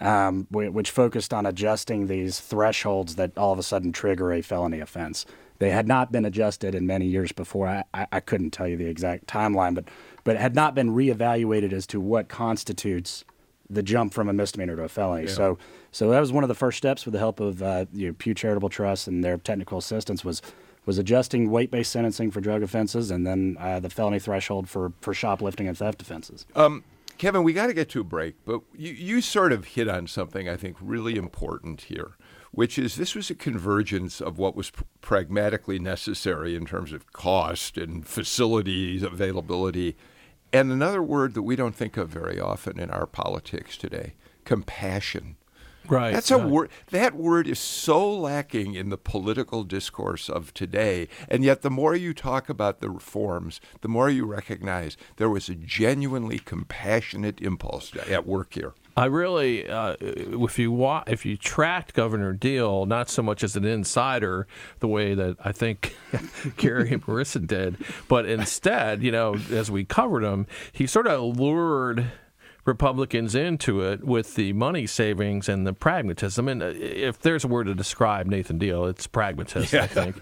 um, which focused on adjusting these thresholds that all of a sudden trigger a felony offense. They had not been adjusted in many years before. I, I, I couldn't tell you the exact timeline, but, but had not been reevaluated as to what constitutes the jump from a misdemeanor to a felony. Yeah. So, so that was one of the first steps with the help of uh, you know, Pew Charitable Trust and their technical assistance was was adjusting weight-based sentencing for drug offenses and then uh, the felony threshold for, for shoplifting and theft offenses. Um, Kevin, we got to get to a break, but you, you sort of hit on something I think really important here, which is this was a convergence of what was pr- pragmatically necessary in terms of cost and facilities availability and another word that we don't think of very often in our politics today compassion. Right. That's a word. That word is so lacking in the political discourse of today. And yet, the more you talk about the reforms, the more you recognize there was a genuinely compassionate impulse at work here. I really, uh, if you wa- if you tracked Governor Deal, not so much as an insider, the way that I think Kerry and Marissa did, but instead, you know, as we covered him, he sort of lured Republicans into it with the money savings and the pragmatism. And uh, if there's a word to describe Nathan Deal, it's pragmatism, yeah. I think.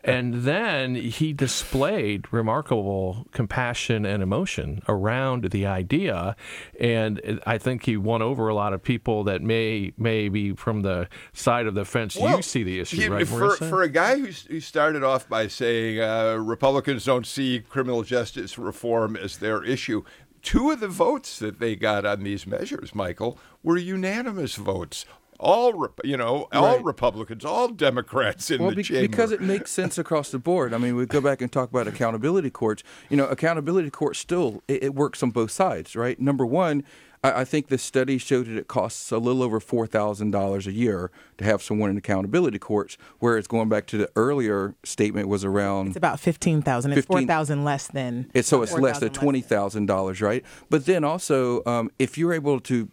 and then he displayed remarkable compassion and emotion around the idea. And I think he won over a lot of people that may, may be from the side of the fence well, you see the issue, he, right? For, for a guy who, who started off by saying uh, Republicans don't see criminal justice reform as their issue, two of the votes that they got on these measures, Michael, were unanimous votes. All you know, all right. Republicans, all Democrats in well, the be- chamber. because it makes sense across the board. I mean, we go back and talk about accountability courts. You know, accountability courts still it, it works on both sides, right? Number one, I, I think the study showed that it costs a little over four thousand dollars a year to have someone in accountability courts. Whereas going back to the earlier statement was around it's about fifteen thousand. It's four thousand less than. It's, so it's less than twenty thousand dollars, right? But then also, um, if you're able to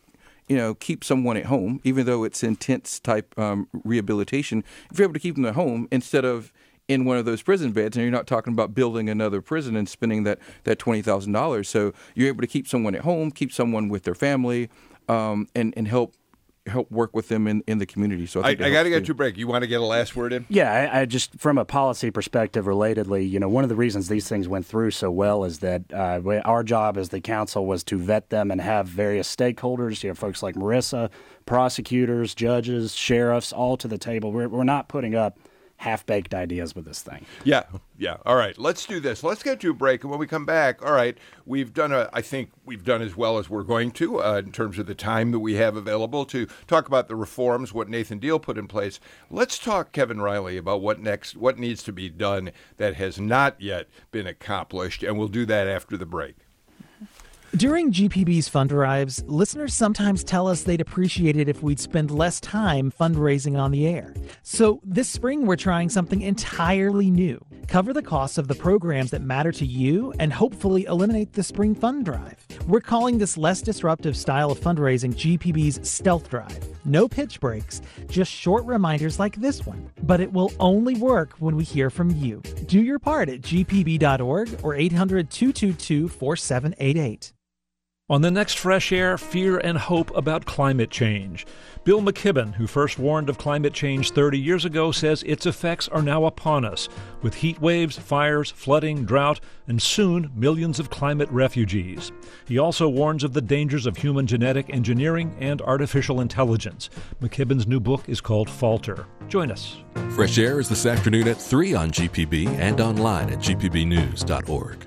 you know, keep someone at home, even though it's intense type um, rehabilitation. If you're able to keep them at home instead of in one of those prison beds, and you're not talking about building another prison and spending that that twenty thousand dollars. So you're able to keep someone at home, keep someone with their family, um, and and help help work with them in, in the community. So I, I, I got to get to break. You want to get a last word in? Yeah, I, I, just from a policy perspective, relatedly, you know, one of the reasons these things went through so well is that uh, our job as the council was to vet them and have various stakeholders, you know, folks like Marissa, prosecutors, judges, sheriffs, all to the table. We're, we're not putting up half baked ideas with this thing. Yeah, yeah. All right, let's do this. Let's get to a break, and when we come back, all right, we've done a. I think we've done as well as we're going to uh, in terms of the time that we have available to talk about the reforms, what Nathan Deal put in place. Let's talk, Kevin Riley, about what next, what needs to be done that has not yet been accomplished, and we'll do that after the break. During GPB's fund drives, listeners sometimes tell us they'd appreciate it if we'd spend less time fundraising on the air. So this spring, we're trying something entirely new. Cover the costs of the programs that matter to you and hopefully eliminate the spring fund drive. We're calling this less disruptive style of fundraising GPB's Stealth Drive. No pitch breaks, just short reminders like this one. But it will only work when we hear from you. Do your part at gpb.org or 800 222 4788. On the next Fresh Air, fear and hope about climate change. Bill McKibben, who first warned of climate change 30 years ago, says its effects are now upon us, with heat waves, fires, flooding, drought, and soon millions of climate refugees. He also warns of the dangers of human genetic engineering and artificial intelligence. McKibben's new book is called Falter. Join us. Fresh Air is this afternoon at 3 on GPB and online at gpbnews.org.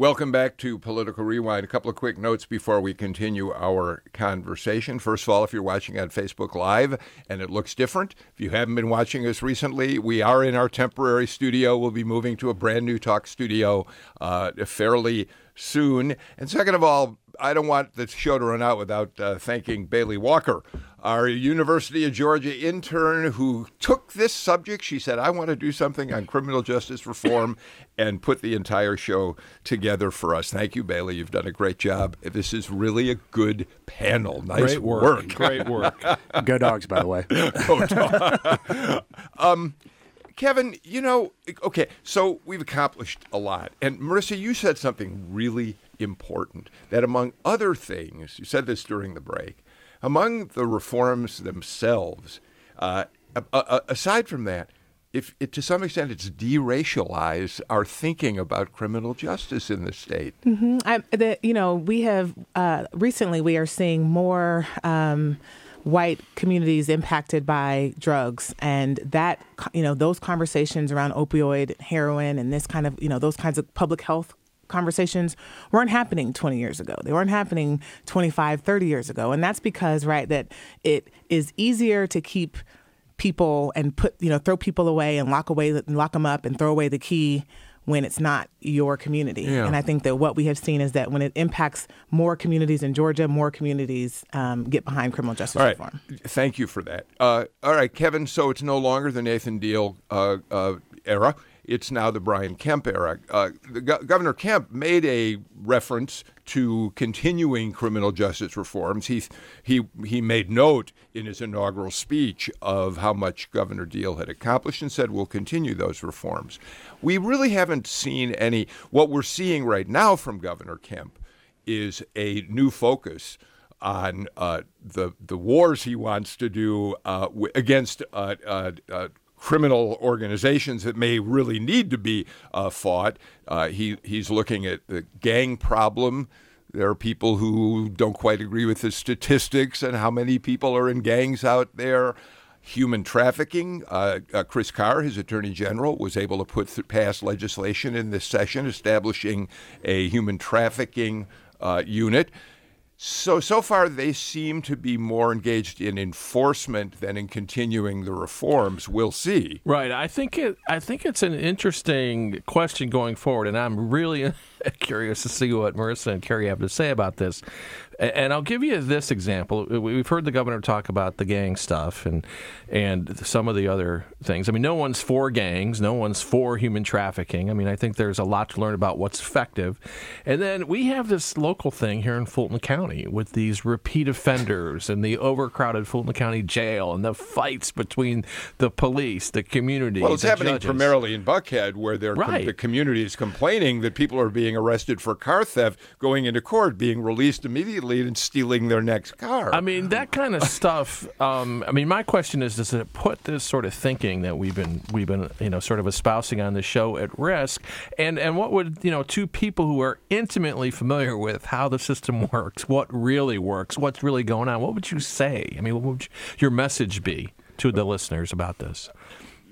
Welcome back to Political Rewind. A couple of quick notes before we continue our conversation. First of all, if you're watching on Facebook Live and it looks different, if you haven't been watching us recently, we are in our temporary studio. We'll be moving to a brand new talk studio uh, fairly soon. And second of all, I don't want the show to run out without uh, thanking Bailey Walker, our University of Georgia intern who took this subject. She said, I want to do something on criminal justice reform and put the entire show together for us. Thank you, Bailey. You've done a great job. This is really a good panel. Nice great work. work. Great work. Go dogs, by the way. Go um, Kevin, you know, okay, so we've accomplished a lot. And Marissa, you said something really important that among other things, you said this during the break, among the reforms themselves, uh, aside from that, if it, to some extent it's deracialized our thinking about criminal justice in the state. Mm-hmm. I, the, you know, we have uh, recently we are seeing more. Um, white communities impacted by drugs and that you know those conversations around opioid heroin and this kind of you know those kinds of public health conversations weren't happening 20 years ago. They weren't happening 25, 30 years ago. And that's because, right, that it is easier to keep people and put, you know, throw people away and lock away, lock them up and throw away the key when it's not your community. Yeah. And I think that what we have seen is that when it impacts more communities in Georgia, more communities um, get behind criminal justice all right. reform. Thank you for that. Uh, all right, Kevin. So it's no longer the Nathan Deal uh, uh, era. It's now the Brian Kemp era. Uh, Go- Governor Kemp made a reference to continuing criminal justice reforms. He, he, he made note in his inaugural speech of how much Governor Deal had accomplished and said we'll continue those reforms. We really haven't seen any. What we're seeing right now from Governor Kemp is a new focus on uh, the the wars he wants to do uh, w- against uh, uh, uh criminal organizations that may really need to be uh, fought. Uh, he, he's looking at the gang problem. There are people who don't quite agree with the statistics and how many people are in gangs out there. Human trafficking. Uh, uh Chris Carr, his attorney general, was able to put th- pass legislation in this session establishing a human trafficking uh, unit. So so far, they seem to be more engaged in enforcement than in continuing the reforms. We'll see. Right. I think it. I think it's an interesting question going forward, and I'm really curious to see what Marissa and Kerry have to say about this. And I'll give you this example. We've heard the governor talk about the gang stuff and and some of the other things. I mean, no one's for gangs, no one's for human trafficking. I mean, I think there's a lot to learn about what's effective. And then we have this local thing here in Fulton County with these repeat offenders and the overcrowded Fulton County jail and the fights between the police, the community. Well, it's happening judges. primarily in Buckhead, where right. the community is complaining that people are being arrested for car theft, going into court, being released immediately and stealing their next car. I mean, that kind of stuff. Um, I mean, my question is: Does it put this sort of thinking that we've been we've been you know sort of espousing on the show at risk? And and what would you know two people who are intimately familiar with how the system works, what really works, what's really going on? What would you say? I mean, what would your message be to the listeners about this?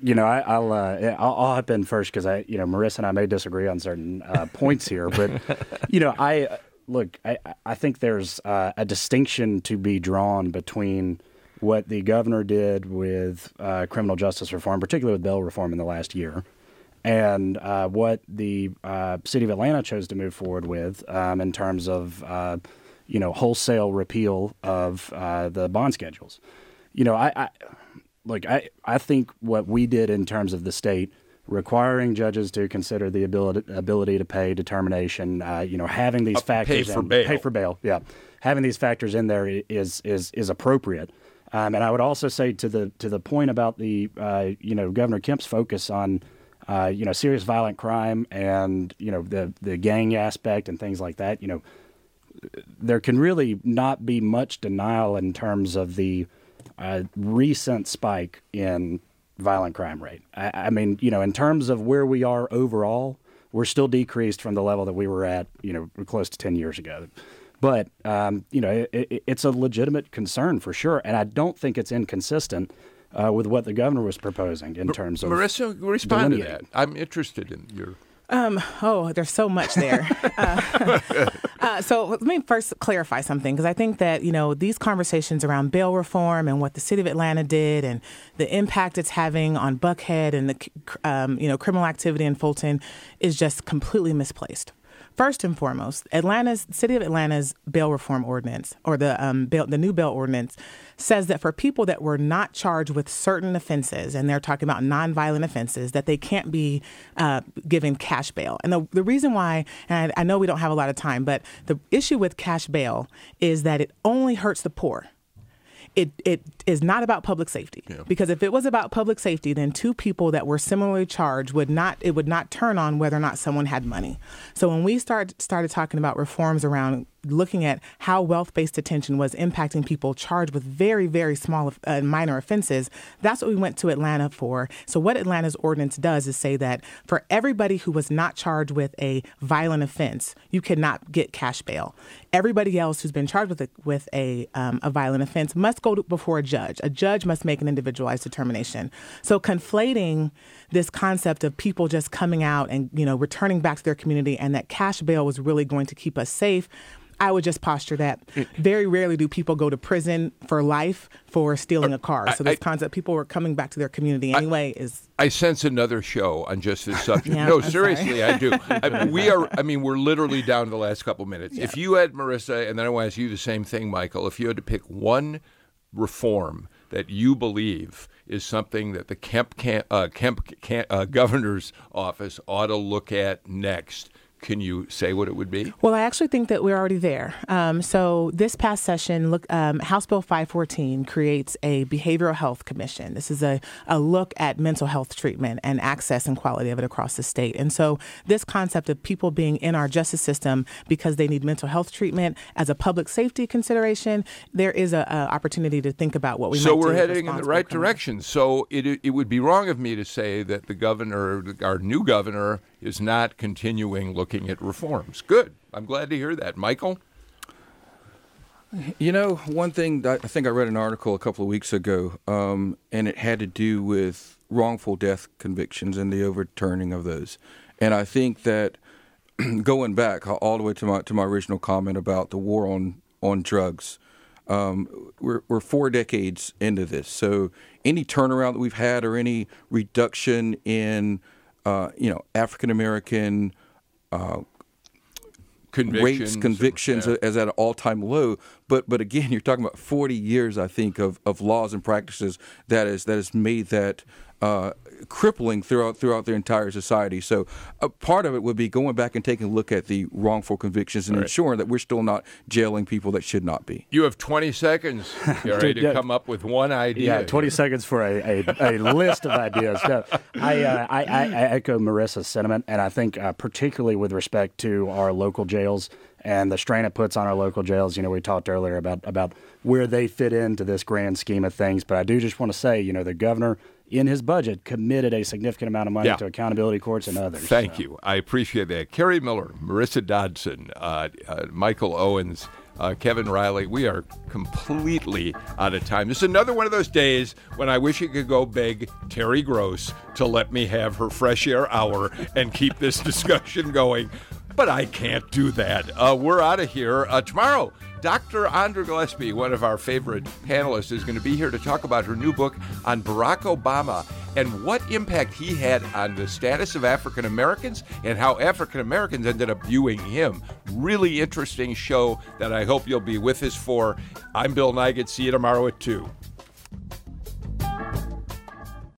You know, I, will uh, I'll, I'll hop in first because I, you know, Marissa and I may disagree on certain uh, points here, but you know, I look, I, I think there's uh, a distinction to be drawn between what the governor did with uh, criminal justice reform, particularly with bail reform in the last year, and uh, what the uh, city of Atlanta chose to move forward with um, in terms of uh, you know wholesale repeal of uh, the bond schedules. You know, I, I look, I I think what we did in terms of the state requiring judges to consider the ability ability to pay determination. Uh, you know, having these uh, factors pay for in, bail. Pay for bail. Yeah, having these factors in there is is is appropriate. Um, and I would also say to the to the point about the uh, you know Governor Kemp's focus on uh, you know, serious violent crime and you know the the gang aspect and things like that, you know, there can really not be much denial in terms of the uh, recent spike in violent crime rate. I, I, mean, you know, in terms of where we are overall, we're still decreased from the level that we were at, you know, close to ten years ago. But um, you know, it, it, it's a legitimate concern for sure, and I don't think it's inconsistent uh, with what the governor was proposing in terms of Marissa. Respond to that. I'm interested in your. Um, oh, there's so much there. uh, uh, so let me first clarify something because I think that you know these conversations around bail reform and what the city of Atlanta did and the impact it's having on Buckhead and the um, you know criminal activity in Fulton is just completely misplaced. First and foremost, Atlanta's city of Atlanta's bail reform ordinance or the um, bail, the new bail ordinance says that for people that were not charged with certain offenses, and they're talking about nonviolent offenses, that they can't be uh, given cash bail. And the, the reason why, and I, I know we don't have a lot of time, but the issue with cash bail is that it only hurts the poor it it is not about public safety. Yeah. because if it was about public safety then two people that were similarly charged would not it would not turn on whether or not someone had money. So when we start started talking about reforms around looking at how wealth-based detention was impacting people charged with very very small uh, minor offenses that's what we went to atlanta for. So what atlanta's ordinance does is say that for everybody who was not charged with a violent offense you cannot get cash bail. Everybody else who's been charged with a, with a, um, a violent offense must go to, before a judge a judge must make an individualized determination so conflating this concept of people just coming out and you know returning back to their community and that cash bail was really going to keep us safe I would just posture that. Very rarely do people go to prison for life for stealing a car. So this I, concept, people were coming back to their community anyway, I, is. I sense another show on just this subject. yeah, no, I'm seriously, I do. I, we are. I mean, we're literally down to the last couple minutes. Yeah. If you had Marissa, and then I want to ask you the same thing, Michael. If you had to pick one reform that you believe is something that the Kemp, uh, Kemp uh, governor's office ought to look at next can you say what it would be? Well, I actually think that we're already there. Um, so this past session, look, um, House Bill 514 creates a behavioral health commission. This is a, a look at mental health treatment and access and quality of it across the state. And so this concept of people being in our justice system because they need mental health treatment as a public safety consideration, there is an opportunity to think about what we so we're heading in the right direction. So it, it would be wrong of me to say that the governor, our new governor, is not continuing looking at reforms. Good. I'm glad to hear that. Michael? You know, one thing I think I read an article a couple of weeks ago, um, and it had to do with wrongful death convictions and the overturning of those. And I think that going back all the way to my to my original comment about the war on on drugs, um, we're, we're four decades into this. So any turnaround that we've had or any reduction in uh, you know, African American uh, convictions, rates, convictions yeah. as at an all time low. But but again, you're talking about 40 years, I think, of, of laws and practices that is that has made that uh, crippling throughout throughout their entire society. So a part of it would be going back and taking a look at the wrongful convictions and right. ensuring that we're still not jailing people that should not be. You have 20 seconds, Kerry, to come up with one idea. Yeah, 20 seconds for a, a, a list of ideas. No, I, uh, I, I, I, echo Marissa's sentiment, and I think uh, particularly with respect to our local jails and the strain it puts on our local jails. You know, we talked earlier about about where they fit into this grand scheme of things. But I do just want to say, you know, the governor in his budget committed a significant amount of money yeah. to accountability courts and others. Thank so. you. I appreciate that. Kerry Miller, Marissa Dodson, uh, uh, Michael Owens. Uh, Kevin Riley, we are completely out of time. This is another one of those days when I wish you could go beg Terry Gross to let me have her fresh air hour and keep this discussion going. But I can't do that. Uh, we're out of here. Uh, tomorrow, Dr. Andra Gillespie, one of our favorite panelists, is going to be here to talk about her new book on Barack Obama and what impact he had on the status of African Americans and how African Americans ended up viewing him. Really interesting show that I hope you'll be with us for. I'm Bill Nigut. See you tomorrow at 2.